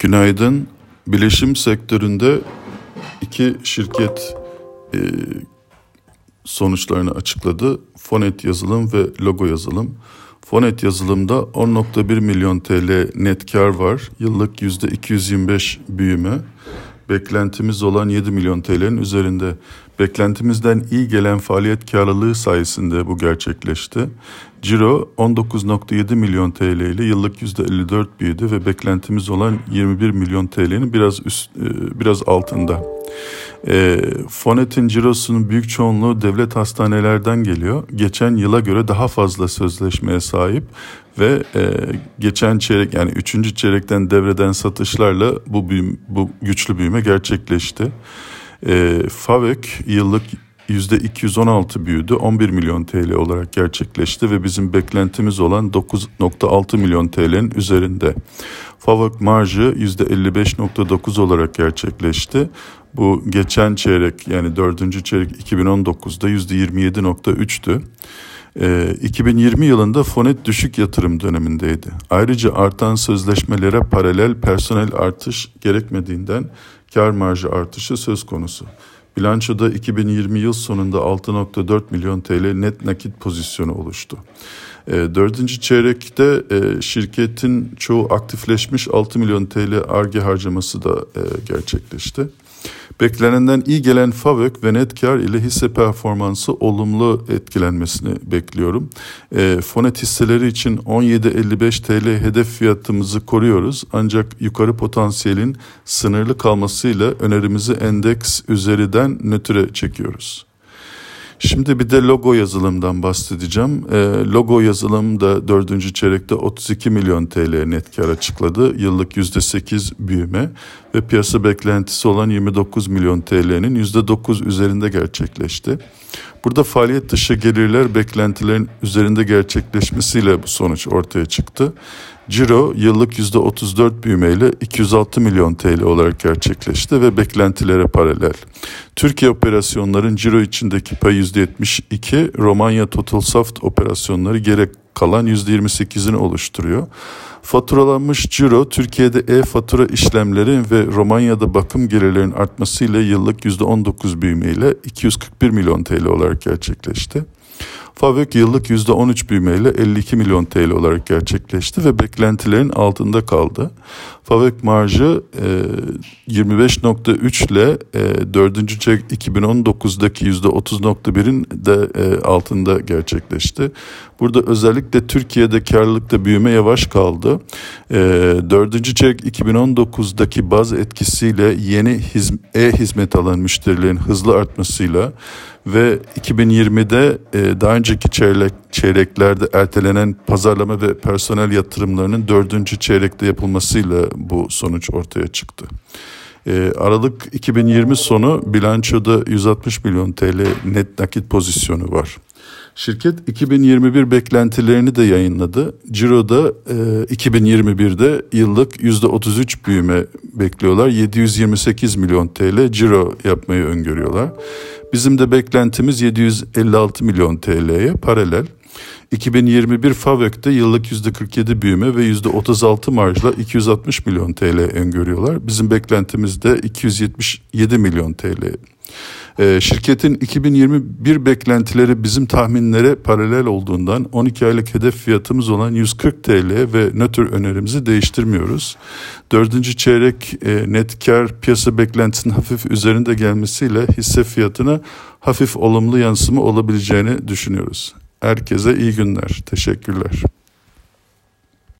Günaydın. Bilişim sektöründe iki şirket e, sonuçlarını açıkladı. Fonet yazılım ve logo yazılım. Fonet yazılımda 10.1 milyon TL net kar var. Yıllık %225 büyüme. Beklentimiz olan 7 milyon TL'nin üzerinde. Beklentimizden iyi gelen faaliyet karlılığı sayesinde bu gerçekleşti. Ciro 19.7 milyon TL ile yıllık %54 büyüdü ve beklentimiz olan 21 milyon TL'nin biraz üst, e, biraz altında. E, Fonet'in cirosunun büyük çoğunluğu devlet hastanelerden geliyor. Geçen yıla göre daha fazla sözleşmeye sahip ve e, geçen çeyrek yani üçüncü çeyrekten devreden satışlarla bu büyüm, bu güçlü büyüme gerçekleşti. E, Favök yıllık %216 büyüdü. 11 milyon TL olarak gerçekleşti ve bizim beklentimiz olan 9.6 milyon TL'nin üzerinde. Favok marjı %55.9 olarak gerçekleşti. Bu geçen çeyrek yani dördüncü çeyrek 2019'da %27.3'tü. E, 2020 yılında Fonet düşük yatırım dönemindeydi. Ayrıca artan sözleşmelere paralel personel artış gerekmediğinden kar marjı artışı söz konusu. Bilançoda 2020 yıl sonunda 6.4 milyon TL net nakit pozisyonu oluştu. E, dördüncü çeyrekte e, şirketin çoğu aktifleşmiş 6 milyon TL ARGE harcaması da e, gerçekleşti. Beklenenden iyi gelen FAVÖK ve net kar ile hisse performansı olumlu etkilenmesini bekliyorum. E, Fonet hisseleri için 17.55 TL hedef fiyatımızı koruyoruz. Ancak yukarı potansiyelin sınırlı kalmasıyla önerimizi endeks üzeriden nötre çekiyoruz. Şimdi bir de logo yazılımdan bahsedeceğim. E, logo yazılım da dördüncü çeyrekte 32 milyon TL net kar açıkladı. Yıllık %8 büyüme ve piyasa beklentisi olan 29 milyon TL'nin %9 üzerinde gerçekleşti. Burada faaliyet dışı gelirler beklentilerin üzerinde gerçekleşmesiyle bu sonuç ortaya çıktı. Ciro yıllık %34 büyümeyle 206 milyon TL olarak gerçekleşti ve beklentilere paralel. Türkiye operasyonların Ciro içindeki pay %72, Romanya Total Soft operasyonları gerek kalan %28'ini oluşturuyor. Faturalanmış ciro Türkiye'de e-fatura işlemleri ve Romanya'da bakım gelirlerinin artmasıyla yıllık %19 büyümeyle 241 milyon TL olarak gerçekleşti. Favök yıllık %13 büyümeyle 52 milyon TL olarak gerçekleşti ve beklentilerin altında kaldı. Favök marjı e, 25.3 ile e, 4. çeyrek 2019'daki %30.1'in de e, altında gerçekleşti. Burada özellikle Türkiye'de karlılıkta büyüme yavaş kaldı. E, 4. çeyrek 2019'daki baz etkisiyle yeni e-hizmet alan müşterilerin hızlı artmasıyla ve 2020'de e, daha önceki çeyrek, çeyreklerde ertelenen pazarlama ve personel yatırımlarının dördüncü çeyrekte yapılmasıyla bu sonuç ortaya çıktı. E, Aralık 2020 sonu bilançoda 160 milyon TL net nakit pozisyonu var. Şirket 2021 beklentilerini de yayınladı. Ciro'da e, 2021'de yıllık %33 büyüme bekliyorlar. 728 milyon TL ciro yapmayı öngörüyorlar. Bizim de beklentimiz 756 milyon TL'ye paralel. 2021 FAVÖK'te yıllık %47 büyüme ve %36 marjla 260 milyon TL öngörüyorlar. Bizim beklentimiz de 277 milyon TL. Ee, şirketin 2021 beklentileri bizim tahminlere paralel olduğundan 12 aylık hedef fiyatımız olan 140 TL ve nötr önerimizi değiştirmiyoruz. Dördüncü çeyrek e, net kar piyasa beklentisinin hafif üzerinde gelmesiyle hisse fiyatına hafif olumlu yansıma olabileceğini düşünüyoruz. Herkese iyi günler. Teşekkürler.